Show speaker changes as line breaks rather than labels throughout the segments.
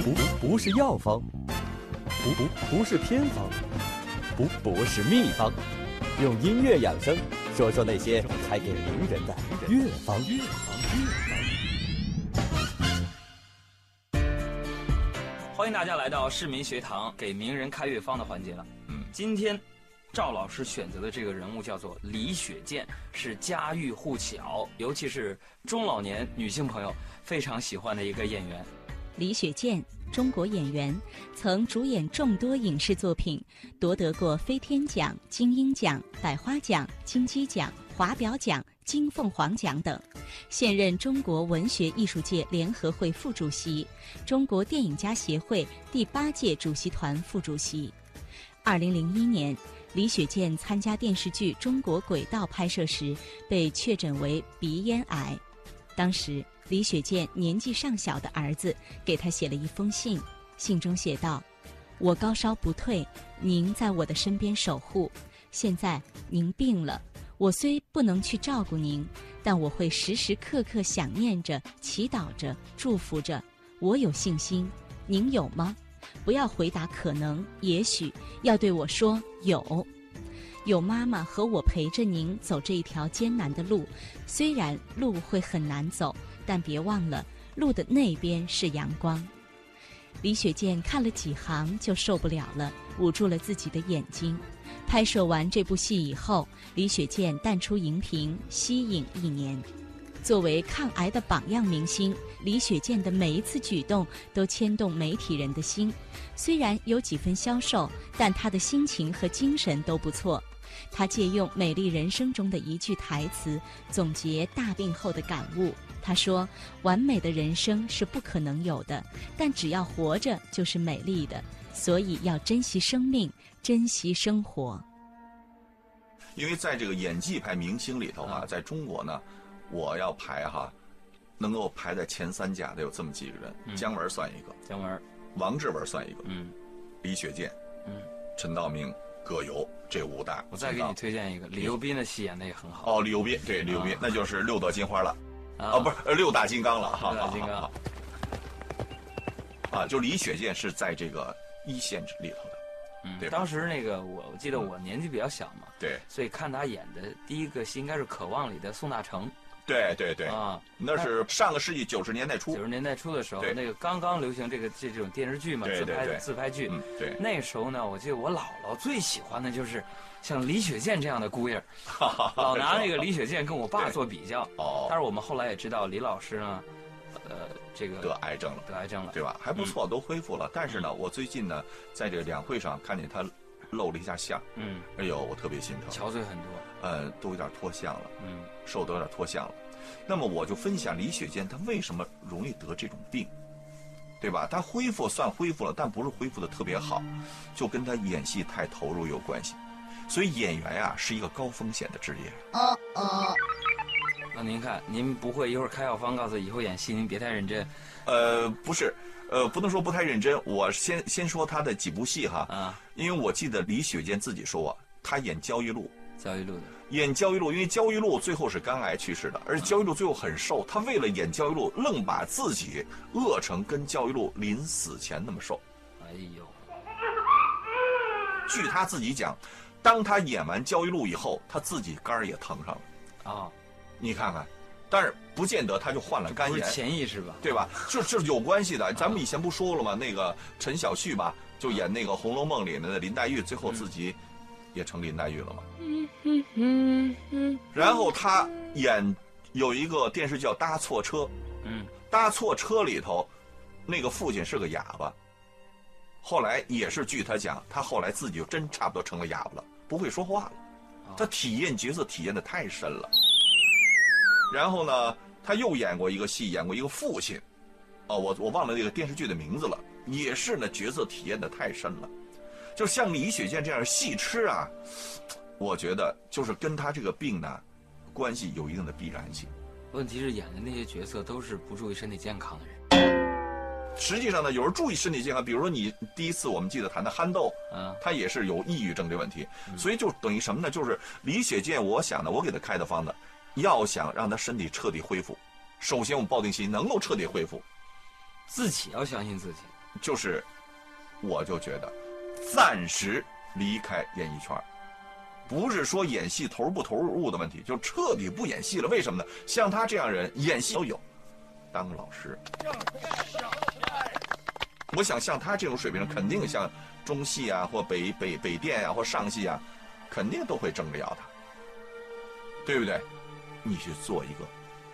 不不不是药方，不不不是偏方，不不是秘方，用音乐养生，说说那些开给名人的乐方。乐方
欢迎大家来到市民学堂，给名人开乐方的环节了。嗯，今天赵老师选择的这个人物叫做李雪健，是家喻户晓，尤其是中老年女性朋友非常喜欢的一个演员。
李雪健，中国演员，曾主演众多影视作品，夺得过飞天奖、金鹰奖、百花奖、金鸡奖、华表奖、金凤凰奖等。现任中国文学艺术界联合会副主席，中国电影家协会第八届主席团副主席。二零零一年，李雪健参加电视剧《中国轨道》拍摄时，被确诊为鼻咽癌。当时，李雪健年纪尚小的儿子给他写了一封信，信中写道：“我高烧不退，您在我的身边守护。现在您病了，我虽不能去照顾您，但我会时时刻刻想念着、祈祷着、祝福着。我有信心，您有吗？不要回答可能、也许，要对我说有。”有妈妈和我陪着您走这一条艰难的路，虽然路会很难走，但别忘了路的那边是阳光。李雪健看了几行就受不了了，捂住了自己的眼睛。拍摄完这部戏以后，李雪健淡出荧屏，息影一年。作为抗癌的榜样明星，李雪健的每一次举动都牵动媒体人的心。虽然有几分消瘦，但他的心情和精神都不错。他借用《美丽人生》中的一句台词，总结大病后的感悟。他说：“完美的人生是不可能有的，但只要活着就是美丽的，所以要珍惜生命，珍惜生活。”
因为在这个演技派明星里头啊，在中国呢，我要排哈，能够排在前三甲的有这么几个人：姜文算一个，
姜文；
王志文算一个，
嗯，
李雪健，
嗯，
陈道明。葛优这五大，
我再给你推荐一个，李幼斌的戏演的也很好。
哦，李幼斌，对，李幼斌，那就是六朵金花了，啊，不是六大金刚了哈，
六大金刚。
啊，就李雪健是在这个一线里头的，
嗯，
对。
当时那个我我记得我年纪比较小嘛，
对，
所以看他演的第一个戏应该是《渴望》里的宋大成。
对对对
啊，
那是上个世纪九十年代初，
九十年代初的时候，那个刚刚流行这个这这种电视剧嘛，自拍自拍剧。
对，
那时候呢，我记得我姥姥最喜欢的就是像李雪健这样的姑爷，老拿那个李雪健跟我爸做比较。
哦，
但是我们后来也知道李老师呢，呃，这个
得癌症了，
得癌症了，
对吧？还不错，都恢复了。但是呢，我最近呢，在这个两会上看见他露了一下相，
嗯，
哎呦，我特别心疼，
憔悴很多，
呃，都有点脱相了，
嗯，
瘦的有点脱相了。那么我就分享李雪健他为什么容易得这种病，对吧？他恢复算恢复了，但不是恢复的特别好，就跟他演戏太投入有关系。所以演员呀是一个高风险的职业。啊
啊！那您看，您不会一会儿开药方告诉以后演戏您别太认真？
呃，不是，呃，不能说不太认真。我先先说他的几部戏哈，
啊，
因为我记得李雪健自己说啊，他演焦裕禄。
焦裕禄的
演焦裕禄，因为焦裕禄最后是肝癌去世的，而且焦裕禄最后很瘦，他为了演焦裕禄，愣把自己饿成跟焦裕禄临死前那么瘦。
哎呦！
据他自己讲，当他演完焦裕禄以后，他自己肝儿也疼上了。啊，你看看，但是不见得他就患了肝炎。
潜意识吧？
对吧？这这有关系的。咱们以前不说了吗？那个陈小旭吧，就演那个《红楼梦》里面的林黛玉，最后自己。也成林黛玉了嘛？嗯嗯嗯然后他演有一个电视叫《搭错车》，
嗯，
搭错车里头，那个父亲是个哑巴。后来也是据他讲，他后来自己就真差不多成了哑巴了，不会说话了。他体验角色体验的太深了。然后呢，他又演过一个戏，演过一个父亲，哦，我我忘了那个电视剧的名字了，也是呢角色体验的太深了。就像李雪健这样戏痴啊，我觉得就是跟他这个病呢，关系有一定的必然性。
问题是演的那些角色都是不注意身体健康的人。
实际上呢，有人注意身体健康，比如说你第一次我们记得谈的憨豆，
嗯，
他也是有抑郁症这问题，所以就等于什么呢？就是李雪健，我想呢，我给他开的方子，要想让他身体彻底恢复，首先我们抱定心能够彻底恢复，
自己要相信自己。
就是，我就觉得暂时离开演艺圈不是说演戏投入不投入的问题，就彻底不演戏了。为什么呢？像他这样人，演戏都有，当老师。我想像他这种水平，肯定像中戏啊，或北北北电啊，或上戏啊，肯定都会争着要他，对不对？你去做一个，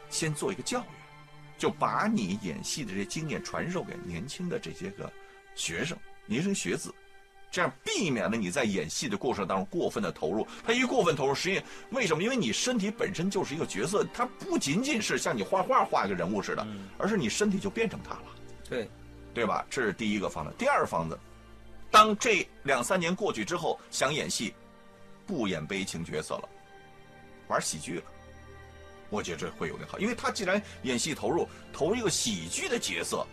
先做一个教育，就把你演戏的这些经验传授给年轻的这些个学生、年轻学子，这样避免了你在演戏的过程当中过分的投入。他一过分投入，实际为什么？因为你身体本身就是一个角色，它不仅仅是像你画画画一个人物似的，而是你身体就变成他了。
对，
对吧？这是第一个方子。第二个方子，当这两三年过去之后，想演戏，不演悲情角色了，玩喜剧了。我觉得这会有点好，因为他既然演戏投入，投入一个喜剧的角色，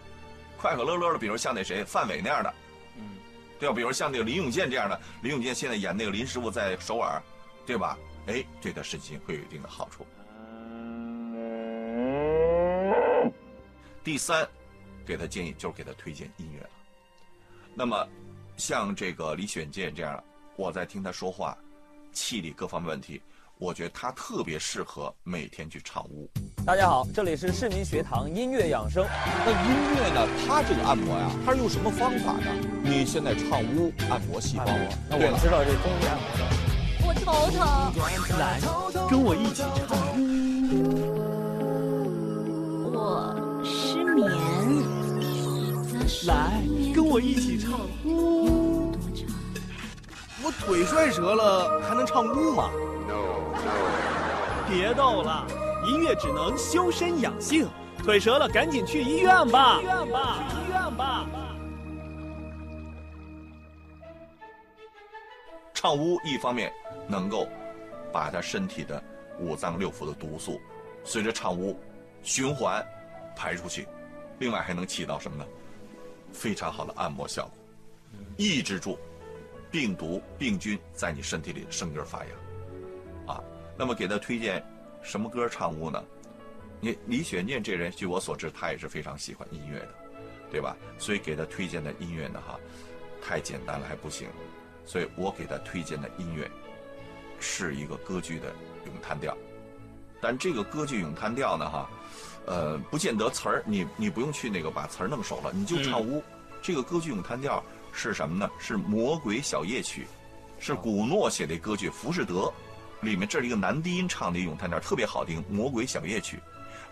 快快乐乐的，比如像那谁范伟那样的，
嗯，
对吧？比如像那个林永健这样的，林永健现在演那个林师傅在首尔，对吧？哎，对他身心会有一定的好处。第三，给他建议就是给他推荐音乐了。那么，像这个李选健这样，我在听他说话，气力各方面问题，我觉得它特别适合每天去唱屋。
大家好，这里是市民学堂音乐养生。那音乐呢？它这个按摩呀，它是用什么方法呢？你现在唱屋按摩细胞啊？
那我知道这中医按摩的。
我头疼，
来，跟我一起唱。
我失眠。
来，跟我一起唱。
我腿摔折了，还能唱呜吗？
别逗了，音乐只能修身养性。腿折了，赶紧去医院吧。医院吧，去医院吧。
唱屋一方面能够把他身体的五脏六腑的毒素随着唱屋循环排出去，另外还能起到什么呢？非常好的按摩效果，抑制住病毒病菌在你身体里生根发芽。啊，那么给他推荐什么歌唱屋呢？你李雪健这人，据我所知，他也是非常喜欢音乐的，对吧？所以给他推荐的音乐呢，哈，太简单了还不行。所以我给他推荐的音乐是一个歌剧的咏叹调，但这个歌剧咏叹调呢，哈，呃，不见得词儿，你你不用去那个把词儿弄熟了，你就唱屋。这个歌剧咏叹调是什么呢？是《魔鬼小夜曲》，是古诺写的歌剧《浮士德》里面这是一个男低音唱的咏叹调，特别好听，《魔鬼小夜曲》。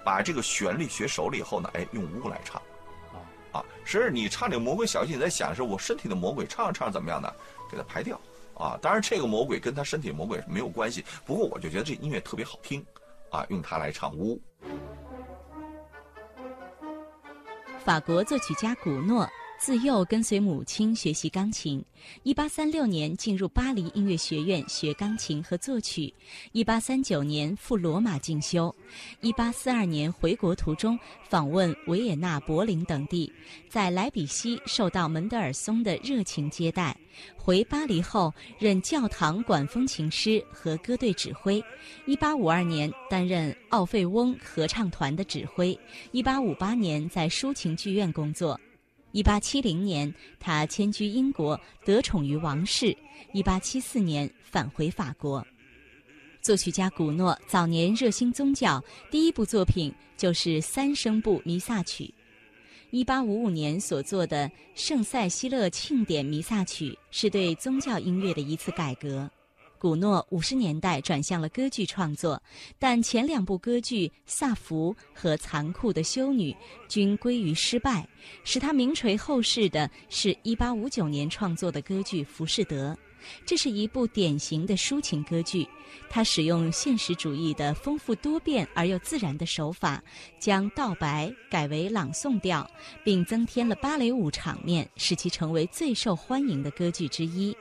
把这个旋律学熟了以后呢，哎，用屋来唱。啊，是你唱这个魔鬼小夜曲，你在想是我身体的魔鬼，唱着唱着怎么样呢？给它排掉啊！当然，这个魔鬼跟他身体魔鬼没有关系。不过，我就觉得这音乐特别好听，啊，用它来唱巫。
法国作曲家古诺自幼跟随母亲学习钢琴。一八三六年进入巴黎音乐学院学钢琴和作曲。一八三九年赴罗马进修。一八四二年回国途中访问维也纳、柏林等地，在莱比锡受到门德尔松的热情接待。回巴黎后任教堂管风琴师和歌队指挥。一八五二年担任奥费翁合唱团的指挥。一八五八年在抒情剧院工作。一八七零年，他迁居英国，得宠于王室。一八七四年返回法国。作曲家古诺早年热心宗教，第一部作品就是三声部弥撒曲。一八五五年所作的《圣塞西勒庆典弥撒曲》是对宗教音乐的一次改革。古诺五十年代转向了歌剧创作，但前两部歌剧《萨福》和《残酷的修女》均归于失败。使他名垂后世的是一八五九年创作的歌剧《浮士德》，这是一部典型的抒情歌剧。他使用现实主义的丰富多变而又自然的手法，将道白改为朗诵调，并增添了芭蕾舞场面，使其成为最受欢迎的歌剧之一。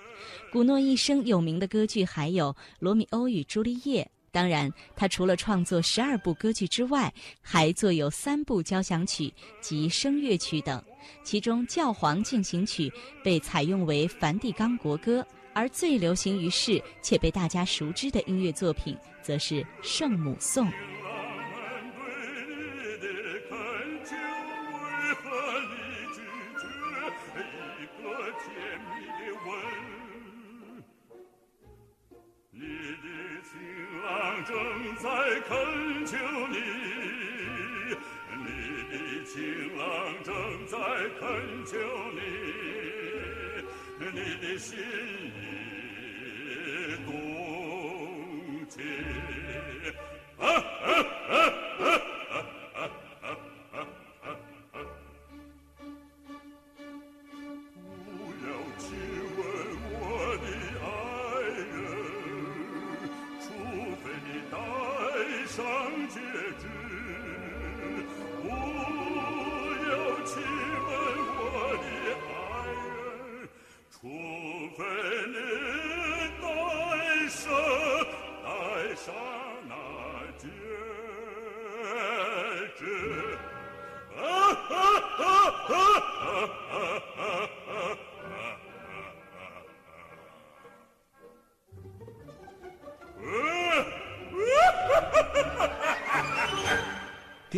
古诺一生有名的歌剧还有《罗密欧与朱丽叶》。当然，他除了创作十二部歌剧之外，还作有三部交响曲及声乐曲等。其中，《教皇进行曲》被采用为梵蒂冈国歌，而最流行于世且被大家熟知的音乐作品，则是《圣母颂》。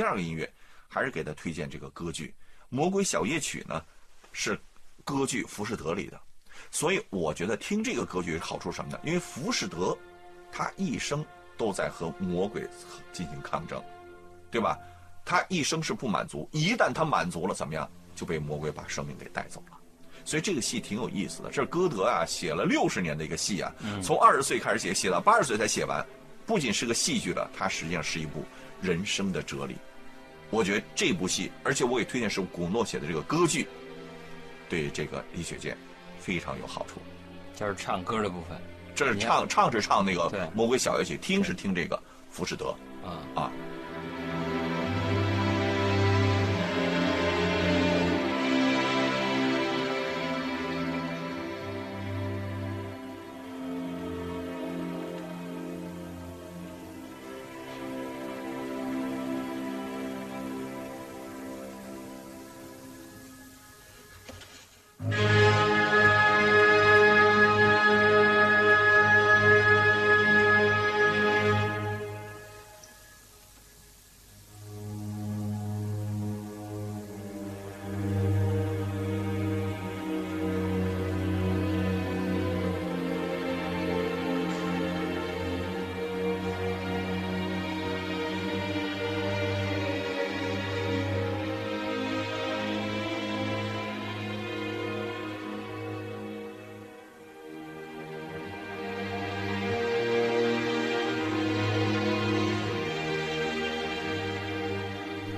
二个音乐还是给他推荐这个歌剧《魔鬼小夜曲》呢，是歌剧《浮士德》里的，所以我觉得听这个歌剧好处什么呢？因为浮士德他一生都在和魔鬼进行抗争，对吧？他一生是不满足，一旦他满足了，怎么样就被魔鬼把生命给带走了。所以这个戏挺有意思的，这是歌德啊写了六十年的一个戏啊，从二十岁开始写，写到八十岁才写完。不仅是个戏剧了，它实际上是一部人生的哲理。我觉得这部戏，而且我也推荐是古诺写的这个歌剧，对这个李雪健非常有好处。
就是唱歌的部分。
这是唱唱是唱那个《魔鬼小夜曲》，听是听这个《浮士德
啊》
啊。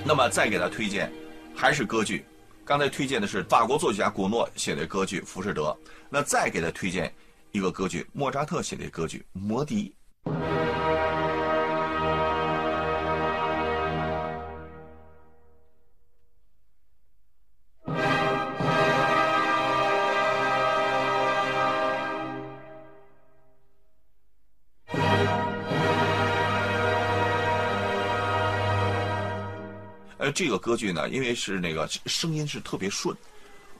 那么再给他推荐，还是歌剧。刚才推荐的是法国作曲家古诺写的歌剧《浮士德》，那再给他推荐一个歌剧，莫扎特写的歌剧《魔笛》。这个歌剧呢，因为是那个声音是特别顺，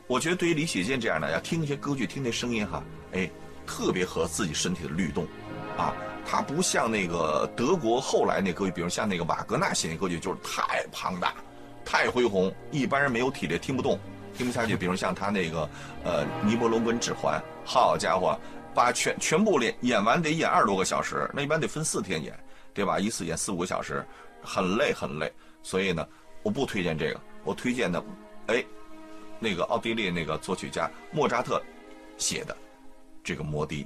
我觉得对于李雪健这样的，要听一些歌剧，听那声音哈，哎，特别合自己身体的律动，啊，它不像那个德国后来那歌剧，比如像那个瓦格纳写那歌剧，就是太庞大、太恢宏，一般人没有体力听不动，听不下去。比如像他那个呃《尼伯龙根指环》，好家伙，把全全部演演完得演二十多个小时，那一般得分四天演，对吧？一次演四五个小时，很累很累。所以呢，我不推荐这个，我推荐的，哎，那个奥地利那个作曲家莫扎特写的这个《魔笛》。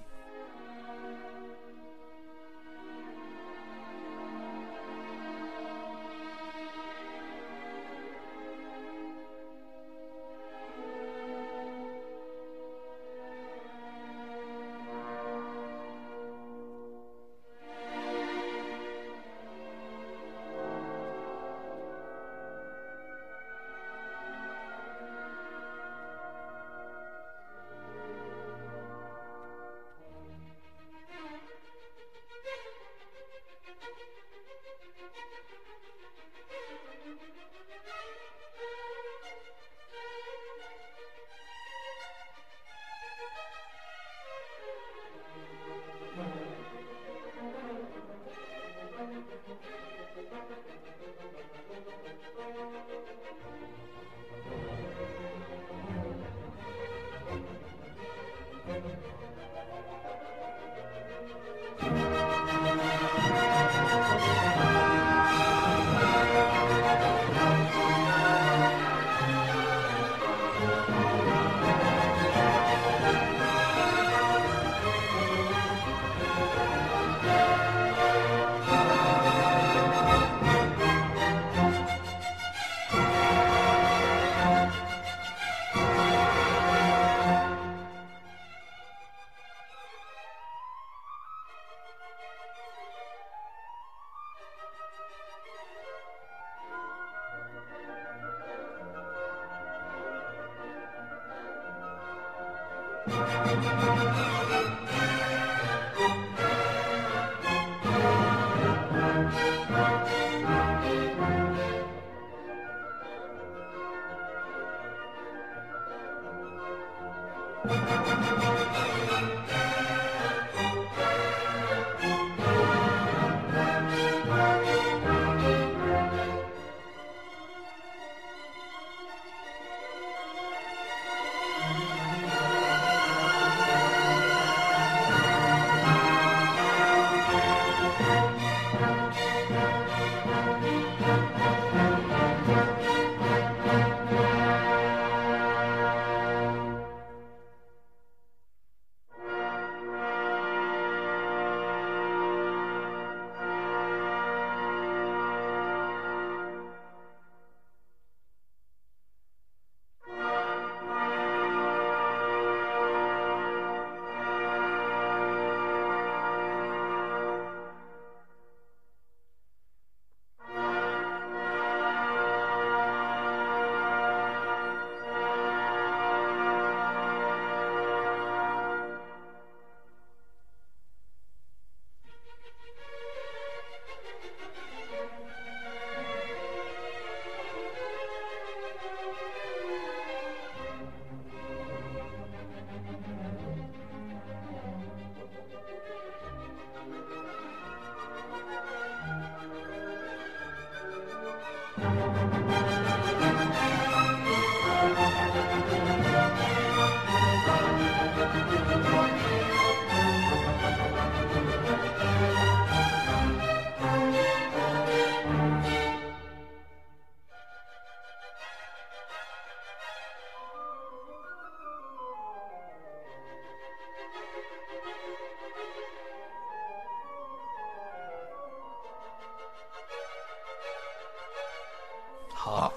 好，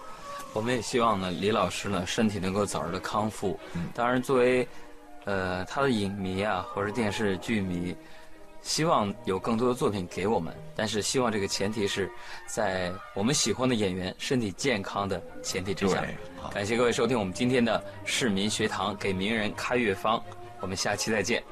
我们也希望呢，李老师呢身体能够早日的康复。当然，作为呃他的影迷啊，或者电视剧迷，希望有更多的作品给我们。但是，希望这个前提是在我们喜欢的演员身体健康的前提之下。
好
感谢各位收听我们今天的市民学堂，给名人开乐方。我们下期再见。